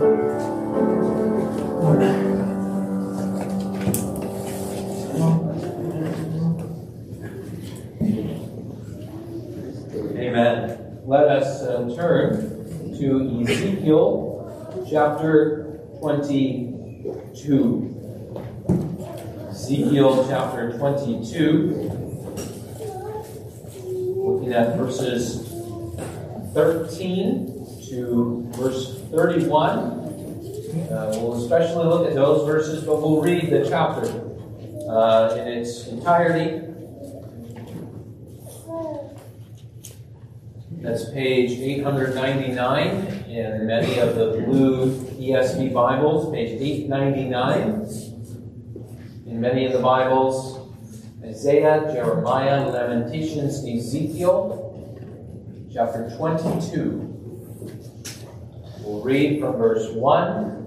Amen. Let us uh, turn to Ezekiel chapter 22. Ezekiel chapter 22, looking at verses 13 to verse 31. Uh, we'll especially look at those verses, but we'll read the chapter uh, in its entirety. That's page 899 in many of the blue ESV Bibles, page 899. In many of the Bibles, Isaiah, Jeremiah, Lamentations, Ezekiel, chapter 22. We'll read from verse 1.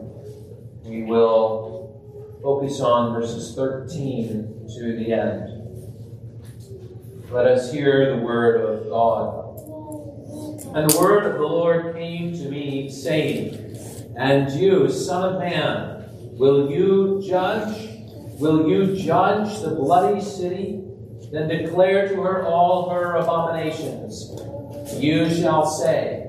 We will focus on verses 13 to the end. Let us hear the word of God. And the word of the Lord came to me, saying, And you, Son of Man, will you judge? Will you judge the bloody city? Then declare to her all her abominations. You shall say,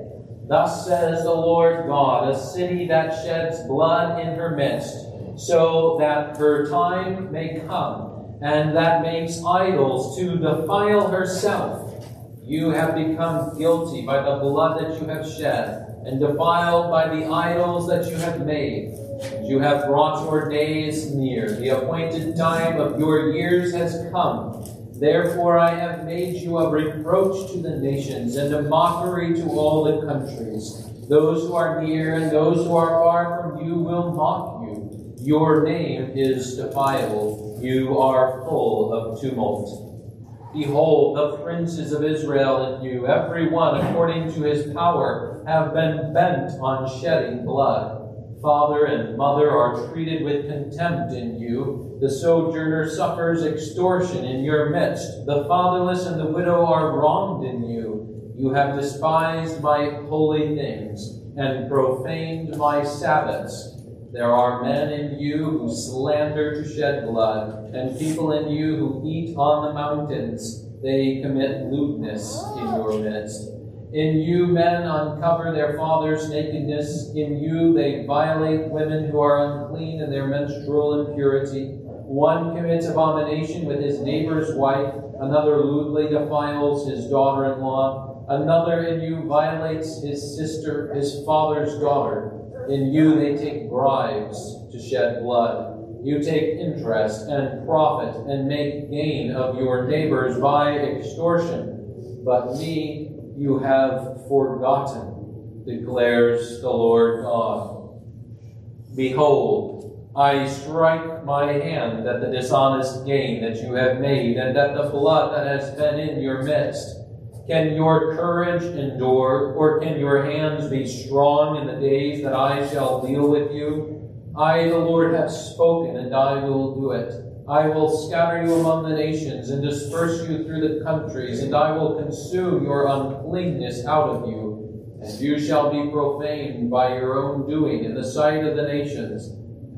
Thus says the Lord God, a city that sheds blood in her midst, so that her time may come, and that makes idols to defile herself you have become guilty by the blood that you have shed, and defiled by the idols that you have made. You have brought your days near. The appointed time of your years has come. Therefore I have made you a reproach to the nations, and a mockery to all the countries. Those who are near and those who are far from you will mock you. Your name is defiled. You are full of tumult. Behold, the princes of Israel and you, every one according to his power, have been bent on shedding blood. Father and mother are treated with contempt in you. The sojourner suffers extortion in your midst. The fatherless and the widow are wronged in you. You have despised my holy things and profaned my Sabbaths. There are men in you who slander to shed blood, and people in you who eat on the mountains. They commit lewdness in your midst. In you, men uncover their father's nakedness. In you, they violate women who are unclean in their menstrual impurity. One commits abomination with his neighbor's wife. Another lewdly defiles his daughter in law. Another in you violates his sister, his father's daughter. In you they take bribes to shed blood. You take interest and profit and make gain of your neighbors by extortion. But me you have forgotten, declares the Lord God. Behold, I strike my hand at the dishonest gain that you have made, and at the blood that has been in your midst. Can your courage endure, or can your hands be strong in the days that I shall deal with you? I, the Lord, have spoken, and I will do it. I will scatter you among the nations, and disperse you through the countries, and I will consume your uncleanness out of you. And you shall be profaned by your own doing in the sight of the nations,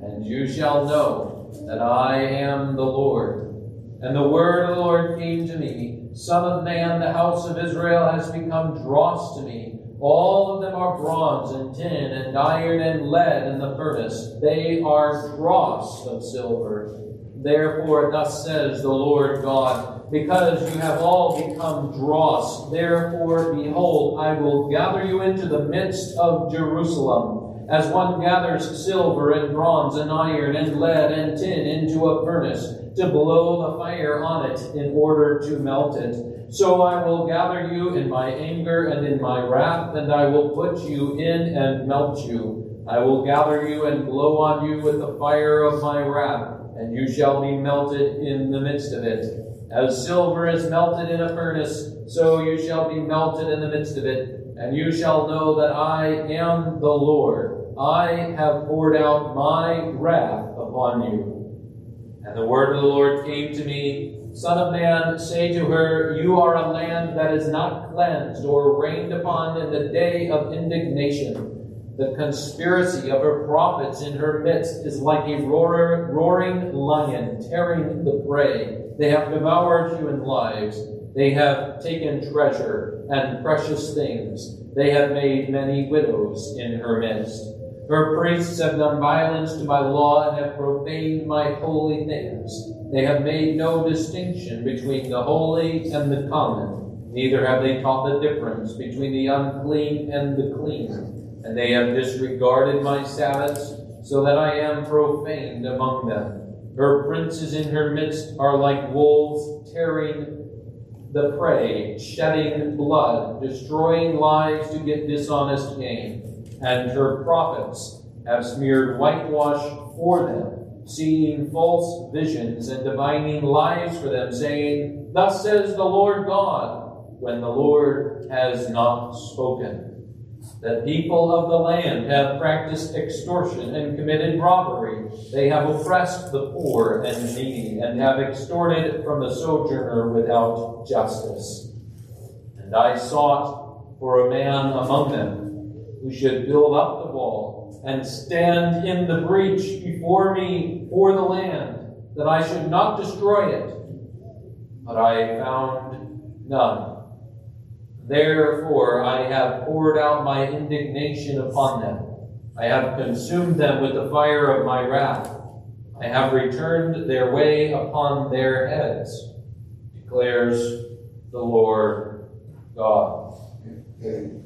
and you shall know that I am the Lord. And the word of the Lord came to me Son of man, the house of Israel has become dross to me. All of them are bronze and tin and iron and lead in the furnace. They are dross of silver. Therefore, thus says the Lord God, because you have all become dross, therefore, behold, I will gather you into the midst of Jerusalem, as one gathers silver and bronze and iron and lead and tin into a furnace to blow the fire on it in order to melt it. So I will gather you in my anger and in my wrath, and I will put you in and melt you. I will gather you and blow on you with the fire of my wrath, and you shall be melted in the midst of it. As silver is melted in a furnace, so you shall be melted in the midst of it, and you shall know that I am the Lord. I have poured out my wrath upon you. And the word of the Lord came to me Son of man, say to her, You are a land that is not cleansed or rained upon in the day of indignation. The conspiracy of her prophets in her midst is like a roar, roaring lion tearing the prey. They have devoured human lives. They have taken treasure and precious things. They have made many widows in her midst. Her priests have done violence to my law and have profaned my holy things. They have made no distinction between the holy and the common, neither have they taught the difference between the unclean and the clean. And they have disregarded my Sabbaths, so that I am profaned among them. Her princes in her midst are like wolves tearing the prey, shedding blood, destroying lives to get dishonest gain and her prophets have smeared whitewash for them, seeing false visions and divining lies for them, saying, Thus says the Lord God, when the Lord has not spoken. The people of the land have practiced extortion and committed robbery. They have oppressed the poor and needy, and have extorted from the sojourner without justice. And I sought for a man among them who should build up the wall and stand in the breach before me for the land, that I should not destroy it. But I found none. Therefore I have poured out my indignation upon them. I have consumed them with the fire of my wrath. I have returned their way upon their heads, declares the Lord God.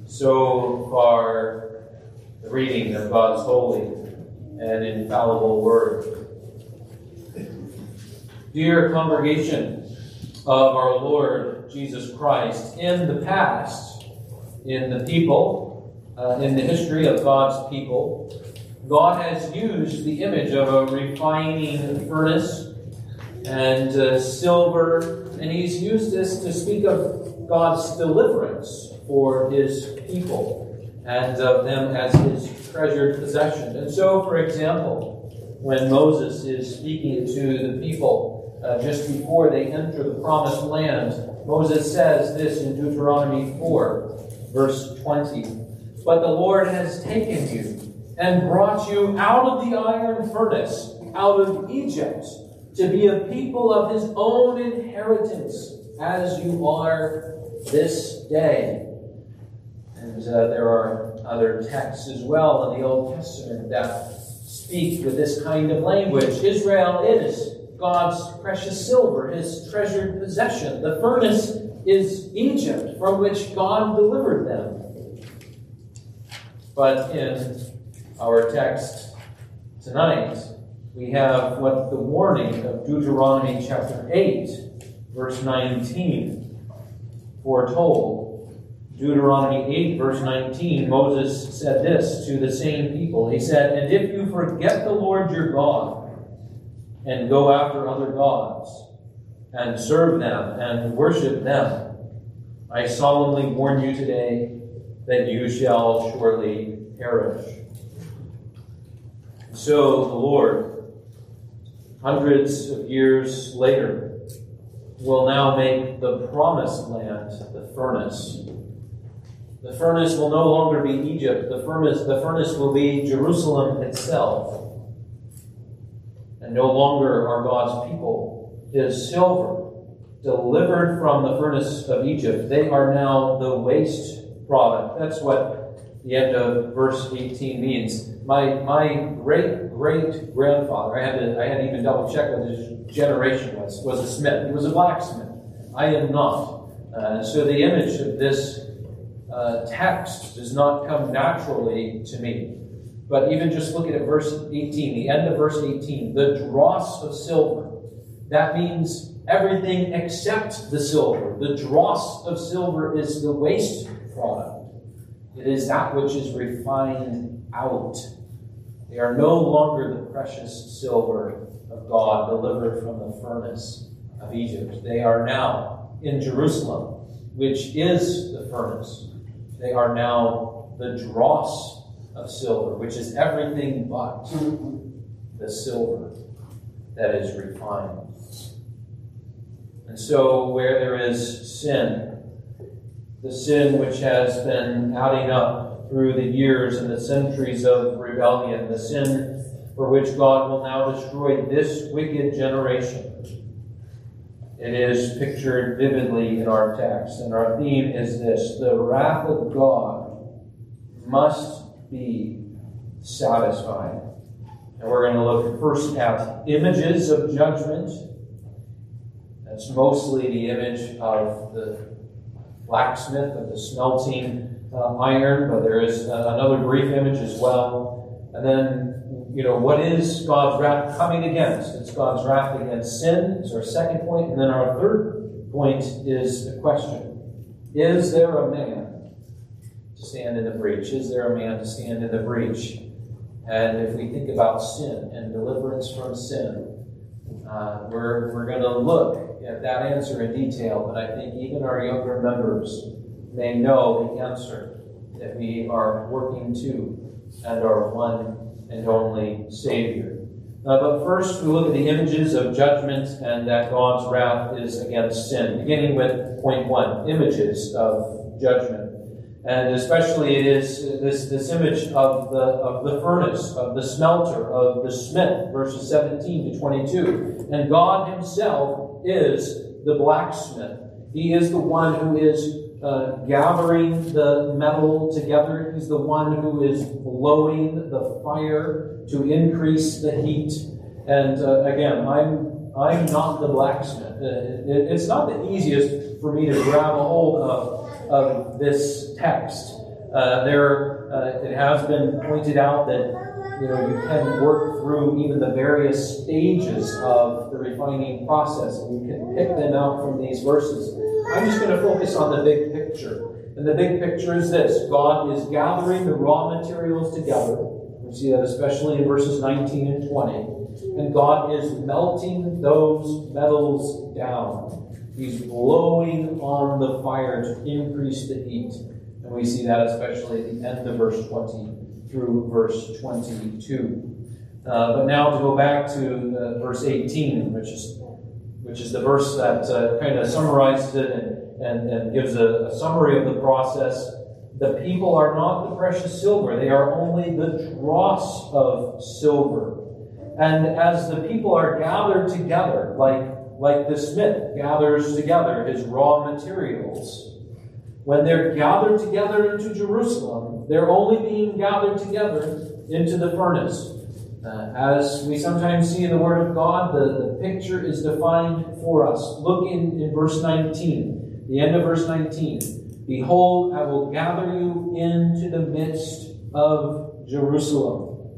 So far, the reading of God's holy and infallible word. Dear congregation of our Lord Jesus Christ, in the past, in the people, uh, in the history of God's people, God has used the image of a refining furnace and uh, silver, and He's used this to speak of God's deliverance for his people and of them as his treasured possession. And so, for example, when Moses is speaking to the people uh, just before they enter the promised land, Moses says this in Deuteronomy 4, verse 20. But the Lord has taken you and brought you out of the iron furnace, out of Egypt, to be a people of his own inheritance, as you are this day. And uh, there are other texts as well in the Old Testament that speak with this kind of language. Israel is God's precious silver, his treasured possession. The furnace is Egypt, from which God delivered them. But in our text tonight, we have what the warning of Deuteronomy chapter 8, verse 19, foretold. Deuteronomy 8, verse 19, Moses said this to the same people. He said, And if you forget the Lord your God and go after other gods and serve them and worship them, I solemnly warn you today that you shall surely perish. So the Lord, hundreds of years later, will now make the promised land the furnace the furnace will no longer be Egypt. The furnace, the furnace will be Jerusalem itself. And no longer are God's people his silver, delivered from the furnace of Egypt. They are now the waste product. That's what the end of verse 18 means. My, my great great grandfather, I had to, I had to even double check what his generation was, was a smith. He was a blacksmith. I am not. Uh, so the image of this uh, text does not come naturally to me. But even just looking at verse 18, the end of verse 18, the dross of silver, that means everything except the silver. The dross of silver is the waste product, it is that which is refined out. They are no longer the precious silver of God delivered from the furnace of Egypt. They are now in Jerusalem, which is the furnace they are now the dross of silver, which is everything but the silver that is refined. And so, where there is sin, the sin which has been adding up through the years and the centuries of rebellion, the sin for which God will now destroy this wicked generation. It is pictured vividly in our text, and our theme is this the wrath of God must be satisfied. And we're going to look first at images of judgment. That's mostly the image of the blacksmith, of the smelting uh, iron, but there is uh, another brief image as well. And then, you know, what is God's wrath coming against? It's God's wrath against sin, is our second point. And then our third point is the question Is there a man to stand in the breach? Is there a man to stand in the breach? And if we think about sin and deliverance from sin, uh, we're, we're going to look at that answer in detail, but I think even our younger members may know the answer that we are working to and our one and only Savior. Uh, but first, we look at the images of judgment and that God's wrath is against sin. Beginning with point one images of judgment. And especially it is this, this image of the, of the furnace, of the smelter, of the smith, verses 17 to 22. And God Himself is the blacksmith. He is the one who is uh, gathering the metal together. He's the one who is blowing the fire to increase the heat. And uh, again, I'm I'm not the blacksmith. It's not the easiest for me to grab a hold of, of this text. Uh, there, uh, it has been pointed out that you know you can work through even the various stages of the refining process, and you can pick them out from these verses. I'm just going to focus on the big picture. And the big picture is this God is gathering the raw materials together. We see that especially in verses 19 and 20. And God is melting those metals down. He's blowing on the fire to increase the heat. And we see that especially at the end of verse 20 through verse 22. Uh, but now to go back to uh, verse 18, which is which is the verse that uh, kind of summarizes it and, and, and gives a, a, summary of the process. The people are not the precious silver, they are only the dross of silver. And as the people are gathered together, like, like the smith gathers together his raw materials, when they're gathered together into Jerusalem, they're only being gathered together into the furnace. Uh, as we sometimes see in the Word of God, the, the picture is defined for us. Look in, in verse 19, the end of verse 19. Behold, I will gather you into the midst of Jerusalem.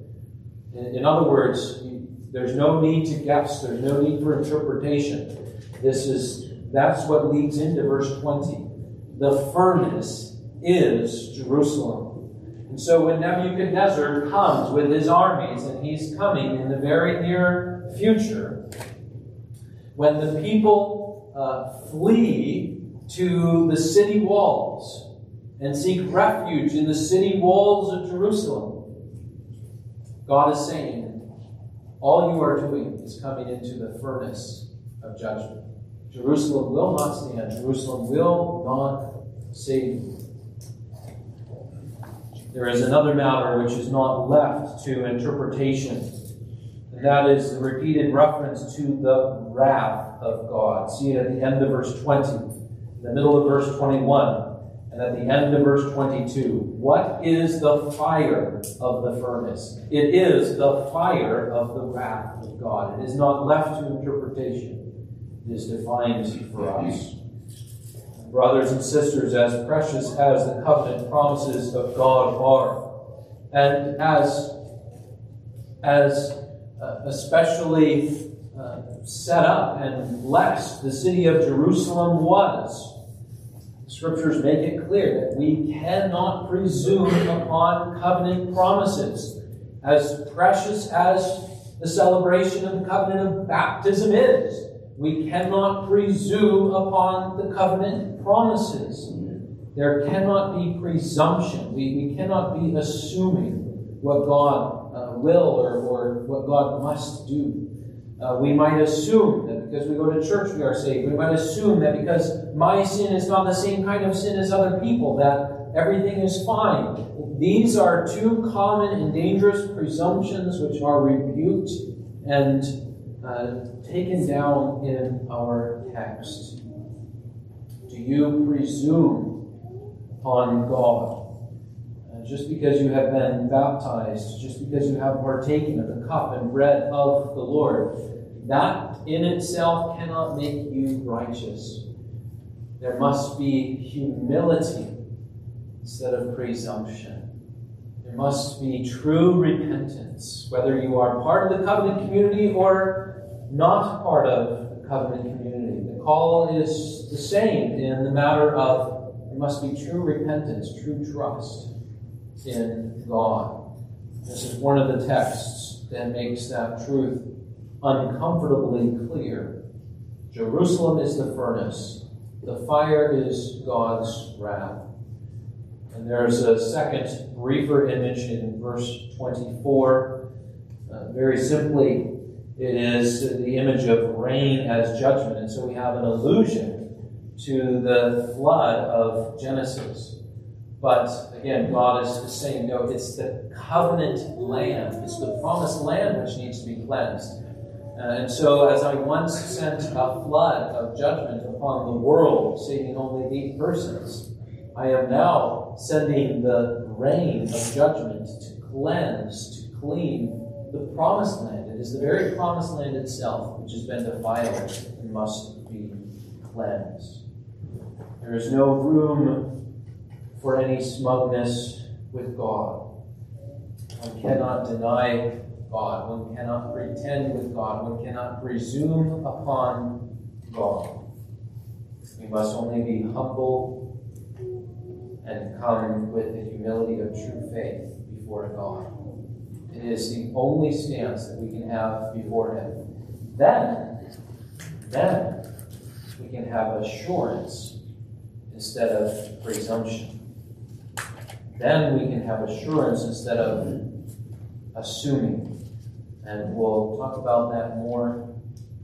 In, in other words, there's no need to guess, there's no need for interpretation. This is that's what leads into verse 20. The furnace is Jerusalem. And so when Nebuchadnezzar comes with his armies, and he's coming in the very near future, when the people uh, flee to the city walls and seek refuge in the city walls of Jerusalem, God is saying, all you are doing is coming into the furnace of judgment. Jerusalem will not stand. Jerusalem will not save you. There is another matter which is not left to interpretation, and that is the repeated reference to the wrath of God. See it at the end of verse 20, in the middle of verse 21, and at the end of verse 22. What is the fire of the furnace? It is the fire of the wrath of God. It is not left to interpretation, it is defined for us brothers and sisters, as precious as the covenant promises of God are, and as, as uh, especially uh, set up and blessed the city of Jerusalem was, scriptures make it clear that we cannot presume upon covenant promises. As precious as the celebration of the covenant of baptism is, we cannot presume upon the covenant promises. There cannot be presumption. We, we cannot be assuming what God uh, will or, or what God must do. Uh, we might assume that because we go to church we are saved. We might assume that because my sin is not the same kind of sin as other people, that everything is fine. These are two common and dangerous presumptions which are rebuked and uh, taken down in our text. Do you presume upon God? Uh, just because you have been baptized, just because you have partaken of the cup and bread of the Lord, that in itself cannot make you righteous. There must be humility instead of presumption. There must be true repentance, whether you are part of the covenant community or not part of the covenant community. The call is the same in the matter of there must be true repentance, true trust in God. This is one of the texts that makes that truth uncomfortably clear. Jerusalem is the furnace, the fire is God's wrath. And there's a second, briefer image in verse 24. Uh, very simply, it is the image of rain as judgment. And so we have an allusion to the flood of Genesis. But again, God is saying, no, it's the covenant land, it's the promised land which needs to be cleansed. Uh, and so, as I once sent a flood of judgment upon the world, saving only eight persons, I am now sending the rain of judgment to cleanse, to clean the promised land. It is the very promised land itself which has been defiled and must be cleansed. There is no room for any smugness with God. One cannot deny God. One cannot pretend with God. One cannot presume upon God. We must only be humble and come with the humility of true faith before God. It is the only stance that we can have before Him. Then, then we can have assurance instead of presumption. Then we can have assurance instead of assuming. And we'll talk about that more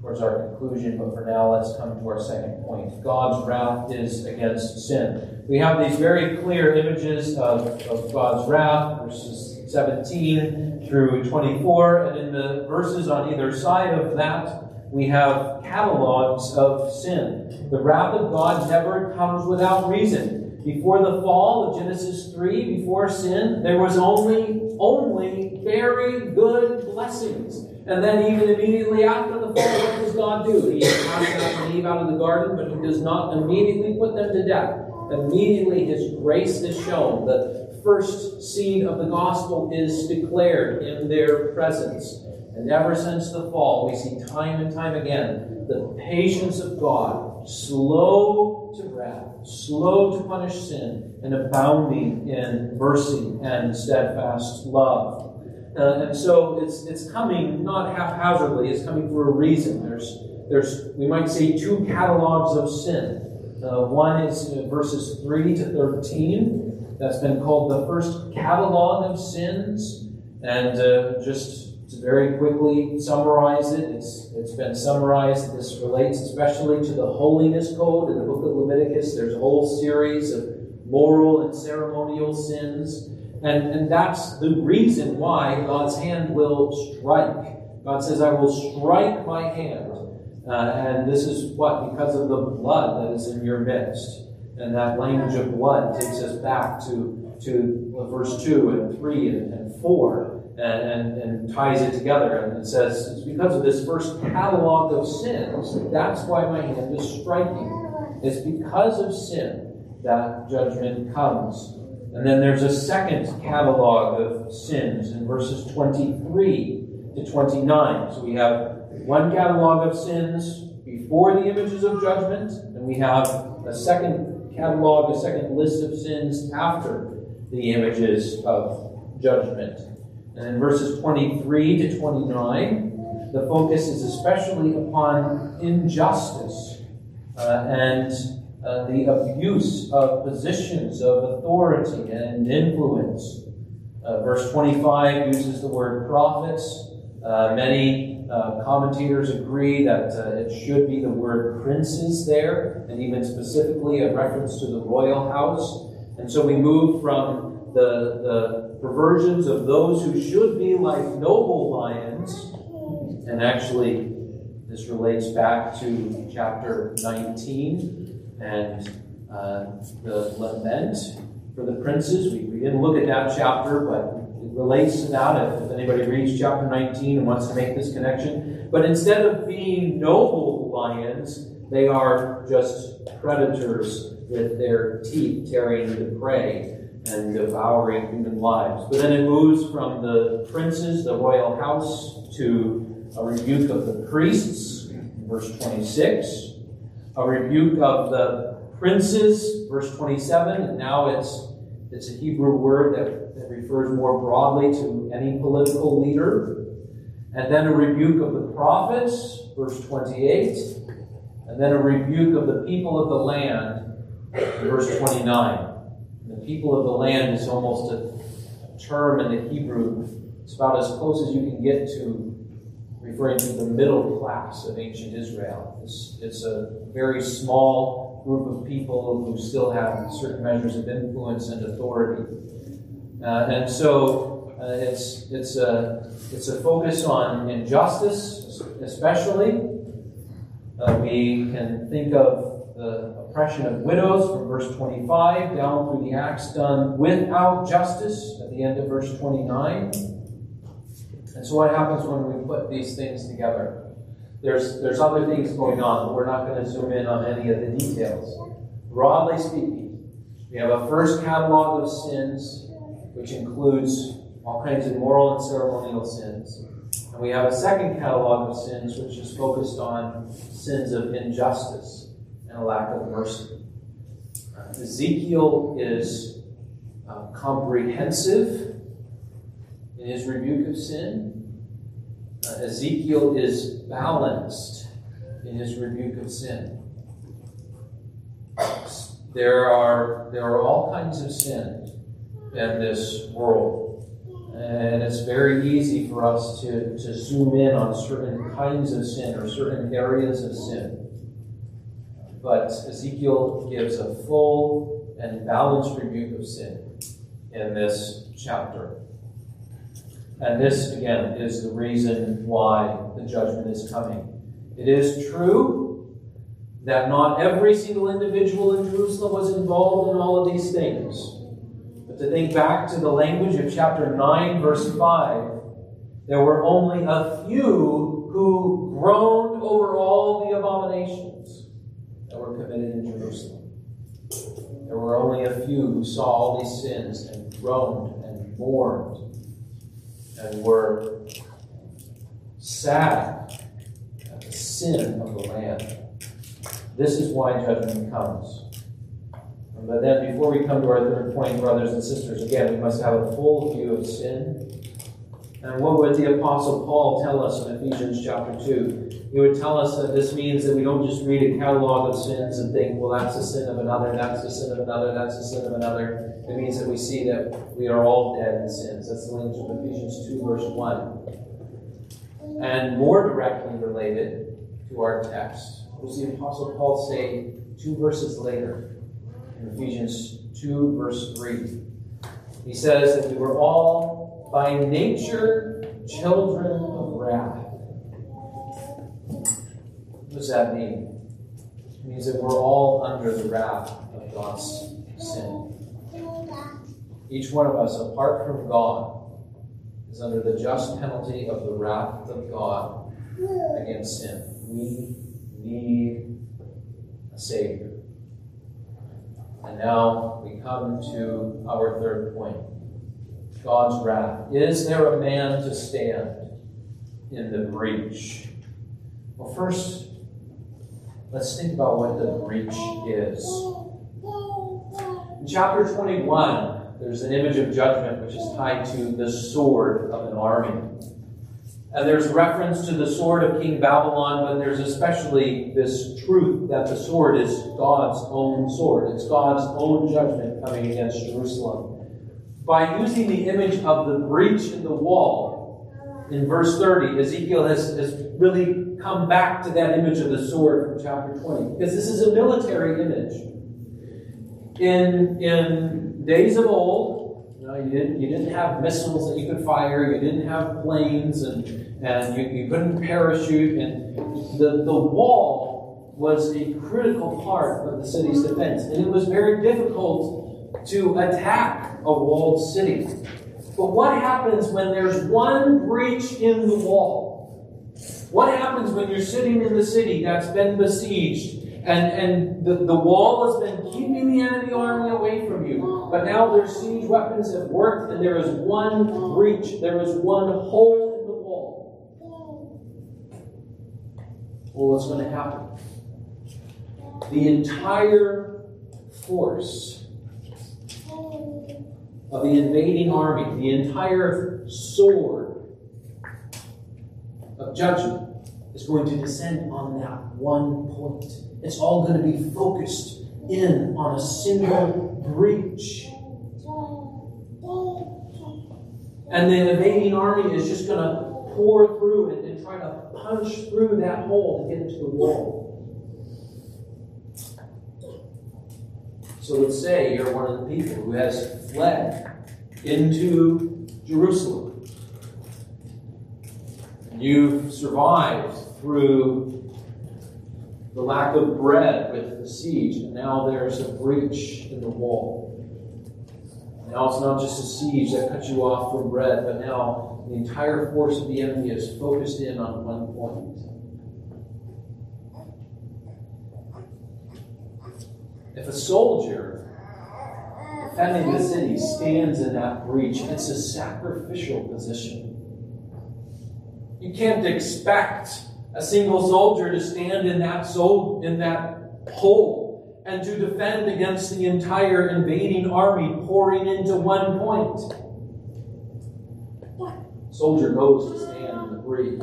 towards our conclusion, but for now, let's come to our second point. God's wrath is against sin. We have these very clear images of, of God's wrath, verses 17 through 24, and in the verses on either side of that, we have catalogs of sin. The wrath of God never comes without reason. Before the fall of Genesis 3, before sin, there was only, only very good blessings. And then even immediately after the fall, what does God do? He casts Adam and Eve out of the garden, but he does not immediately put them to death. Immediately his grace is shown. The first seed of the gospel is declared in their presence. And ever since the fall, we see time and time again the patience of God, slow to wrath, slow to punish sin, and abounding in mercy and steadfast love. Uh, and so it's, it's coming not haphazardly, it's coming for a reason. There's, there's we might say, two catalogs of sin. Uh, one is uh, verses 3 to 13. That's been called the first catalog of sins. And uh, just to very quickly summarize it, it's, it's been summarized. This relates especially to the holiness code in the book of Leviticus. There's a whole series of moral and ceremonial sins. And, and that's the reason why God's hand will strike. God says, I will strike my hand. Uh, and this is what? Because of the blood that is in your midst. And that language of blood takes us back to, to verse 2 and 3 and, and 4 and, and, and, ties it together. And it says, it's because of this first catalog of sins, that's why my hand is striking. It's because of sin that judgment comes. And then there's a second catalog of sins in verses 23 to 29. So we have one catalog of sins before the images of judgment, and we have a second catalog, a second list of sins after the images of judgment. And in verses 23 to 29, the focus is especially upon injustice uh, and uh, the abuse of positions of authority and influence. Uh, verse 25 uses the word prophets. Uh, many uh, commentators agree that uh, it should be the word princes there, and even specifically a reference to the royal house. And so we move from the, the perversions of those who should be like noble lions, and actually, this relates back to chapter 19 and uh, the lament for the princes. We, we didn't look at that chapter, but it relates to that if, if anybody reads chapter 19 and wants to make this connection. But instead of being noble lions, they are just predators with their teeth tearing the prey and devouring human lives. But then it moves from the princes, the royal house, to a rebuke of the priests, verse 26, a rebuke of the princes, verse 27, and now it's it's a Hebrew word that, that refers more broadly to any political leader. And then a rebuke of the prophets, verse 28. And then a rebuke of the people of the land, verse 29. People of the land is almost a term in the Hebrew. It's about as close as you can get to referring to the middle class of ancient Israel. It's, it's a very small group of people who still have certain measures of influence and authority. Uh, and so uh, it's, it's, a, it's a focus on injustice, especially. Uh, we can think of the oppression of widows from verse 25 down through the acts done without justice at the end of verse 29. And so, what happens when we put these things together? There's, there's other things going on, but we're not going to zoom in on any of the details. Broadly speaking, we have a first catalog of sins, which includes all kinds of moral and ceremonial sins. And we have a second catalog of sins which is focused on sins of injustice and a lack of mercy. Uh, Ezekiel is uh, comprehensive in his rebuke of sin. Uh, Ezekiel is balanced in his rebuke of sin. There are, there are all kinds of sins in this world. And it's very easy for us to, to zoom in on certain kinds of sin or certain areas of sin. But Ezekiel gives a full and balanced rebuke of sin in this chapter. And this, again, is the reason why the judgment is coming. It is true that not every single individual in Jerusalem was involved in all of these things But to think back to the language of chapter 9, verse 5, there were only a few who groaned over all the abominations that were committed in Jerusalem. There were only a few who saw all these sins and groaned and mourned and were sad at the sin of the land. This is why judgment comes. But then, before we come to our third point, brothers and sisters, again, we must have a full view of sin. And what would the Apostle Paul tell us in Ephesians chapter 2? He would tell us that this means that we don't just read a catalog of sins and think, well, that's the sin of another, that's the sin of another, that's the sin of another. It means that we see that we are all dead in sins. That's the language of Ephesians 2, verse 1. And more directly related to our text, what does the Apostle Paul say two verses later? in Ephesians 2, verse 3. He says that we were all by nature children of wrath. What does that mean? It means that we're all under the wrath of God's sin. Each one of us, apart from God, is under the just penalty of the wrath of God against sin. We need a Savior. And now we come to our third point God's wrath. Is there a man to stand in the breach? Well, first, let's think about what the breach is. In chapter 21, there's an image of judgment which is tied to the sword of an army. And there's reference to the sword of King Babylon, but there's especially this truth that the sword is God's own sword. It's God's own judgment coming against Jerusalem. By using the image of the breach in the wall, in verse 30, Ezekiel has, has really come back to that image of the sword from chapter 20, because this is a military image. In, in days of old, you know, you didn't you didn't have missiles that you could fire, you didn't have planes, and and you, you couldn't parachute, and the the wall was a critical part of the city's defense, and it was very difficult to attack a walled city. But what happens when there's one breach in the wall? What happens when you're sitting in the city that's been besieged and, and the, the wall has been keeping the enemy army away from you. But now their siege weapons have worked, and there is one breach, there is one hole in the wall. Well, what's going to happen? The entire force of the invading army, the entire sword of judgment is going to descend on that one point. It's all going to be focused in on a single breach. And the invading army is just going to pour through it and try to punch through that hole to get into the wall. So let's say you're one of the people who has fled into Jerusalem. You've survived through the lack of bread with the siege, and now there's a breach in the wall. Now it's not just a siege that cuts you off from bread, but now the entire force of the enemy is focused in on one point. If a soldier defending the city stands in that breach, it's a sacrificial position. You can't expect a single soldier to stand in that sol- in that hole and to defend against the entire invading army pouring into one point. Soldier goes to stand in the breach.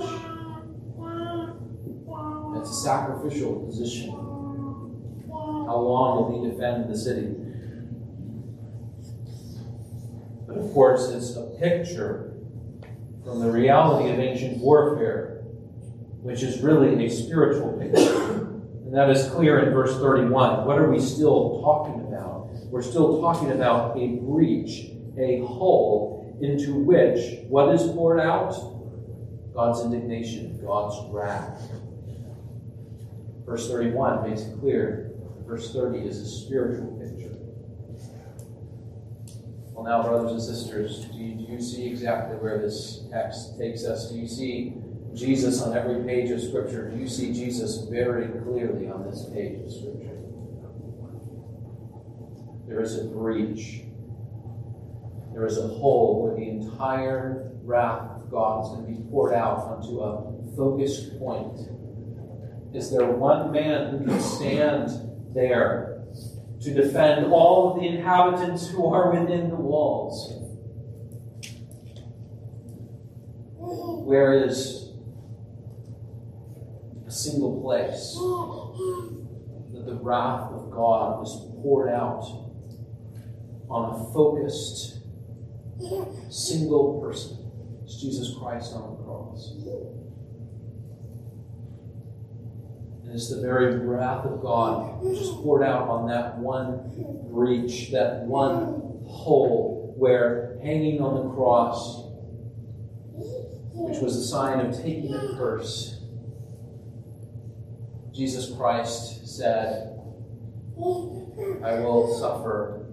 It's a sacrificial position. How long will he defend the city? But of course, it's a picture from the reality of ancient warfare which is really a spiritual picture. And that is clear in verse 31. What are we still talking about? We're still talking about a breach, a hole into which what is poured out? God's indignation, God's wrath. Verse 31 makes it clear. Verse 30 is a spiritual picture. Well, now, brothers and sisters, do you, do you see exactly where this text takes us? Do you see Jesus on every page of Scripture. Do you see Jesus very clearly on this page of Scripture. There is a breach. There is a hole where the entire wrath of God is going to be poured out onto a focused point. Is there one man who can stand there to defend all of the inhabitants who are within the walls? Where is a single place that the wrath of God was poured out on a focused, single person. It's Jesus Christ on the cross. It's the very wrath of God is poured out on that one breach, that one hole where hanging on the cross, which was a sign of taking the curse, Jesus Christ said, I will suffer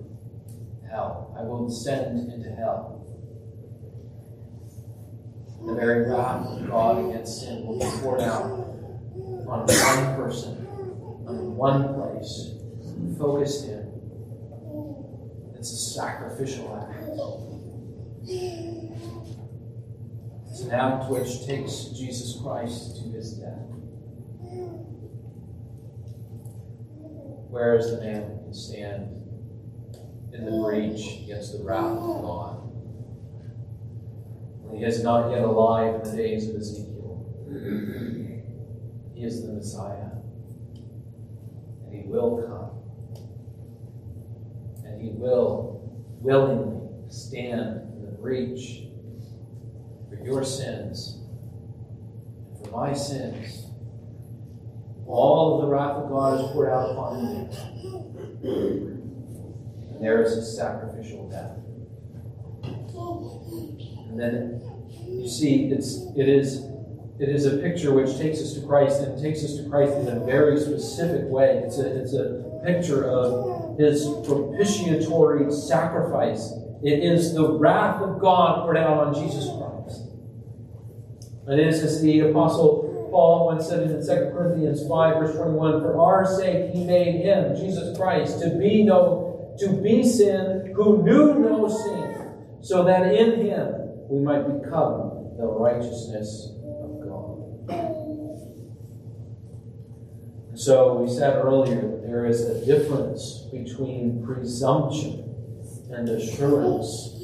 hell. I will descend into hell. The very wrath of God against sin will be poured out on one person, on one place, focused in. It's a sacrificial act. It's an act which takes Jesus Christ to his death. Where is the man who can stand in the breach against the wrath of God? He is not yet alive in the days of Ezekiel. He is the Messiah. And he will come. And he will willingly stand in the breach for your sins, and for my sins all of the wrath of God is poured out upon him. And there is his sacrificial death. And then you see it's it is it is a picture which takes us to Christ and takes us to Christ in a very specific way. It's a, it's a picture of his propitiatory sacrifice. It is the wrath of God poured out on Jesus Christ. It is, as the Apostle Paul once said in 2 Corinthians 5, verse 21, For our sake he made him, Jesus Christ, to be no to be sin who knew no sin, so that in him we might become the righteousness So we said earlier that there is a difference between presumption and assurance.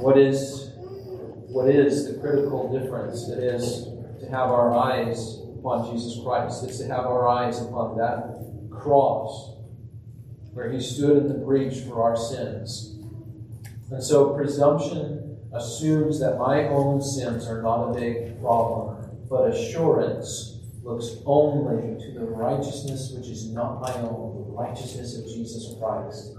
What is what is the critical difference? It is to have our eyes upon Jesus Christ. It's to have our eyes upon that cross where he stood in the breach for our sins. And so presumption assumes that my own sins are not a big problem, but assurance looks only to the righteousness which is not my own, the righteousness of Jesus Christ.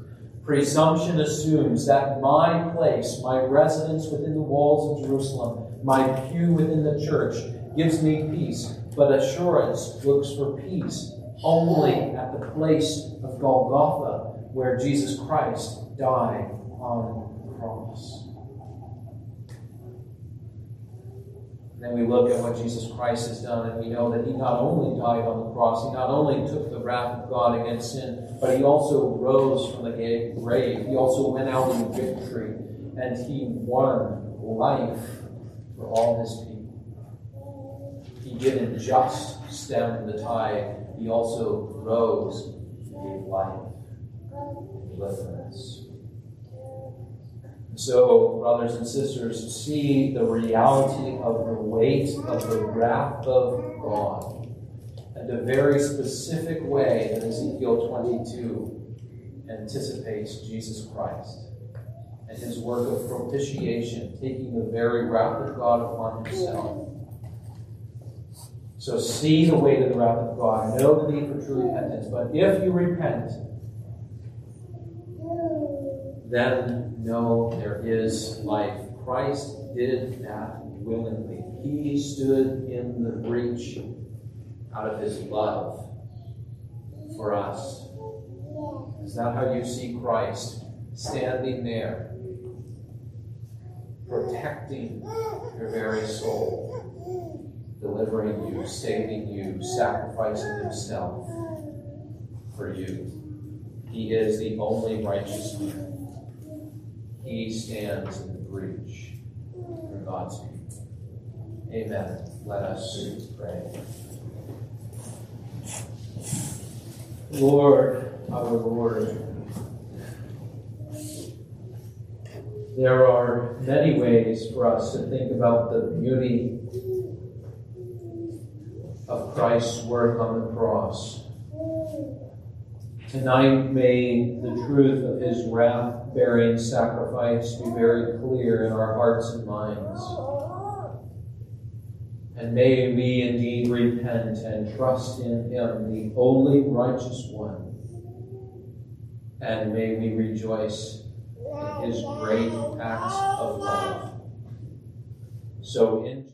Presumption assumes that my place, my residence within the walls of Jerusalem, my pew within the church, gives me peace. But assurance looks for peace only at the place of Golgotha, where Jesus Christ died on the cross. Then we look at what Jesus Christ has done, and we know that He not only died on the cross, He not only took the wrath of God against sin, but He also rose from the grave. He also went out in victory, and He won life for all His people. He didn't just stem the tide, He also rose and gave life and deliverance. So, brothers and sisters, see the reality of the weight of the wrath of God and the very specific way that Ezekiel 22 anticipates Jesus Christ and his work of propitiation, taking the very wrath of God upon himself. So see the weight of the wrath of God. Know the need for true repentance. But if you repent, then know there is life. Christ did that willingly. He stood in the breach out of his love for us. Is that how you see Christ standing there, protecting your very soul, delivering you, saving you, sacrificing himself for you? He is the only righteous man he stands in the breach for God's people. Amen. Let us pray. Lord, our Lord, there are many ways for us to think about the beauty of Christ's work on the cross. Tonight, may the truth of his wrath bearing sacrifice be very clear in our hearts and minds. And may we indeed repent and trust in him, the only righteous one. And may we rejoice in his great acts of love. So in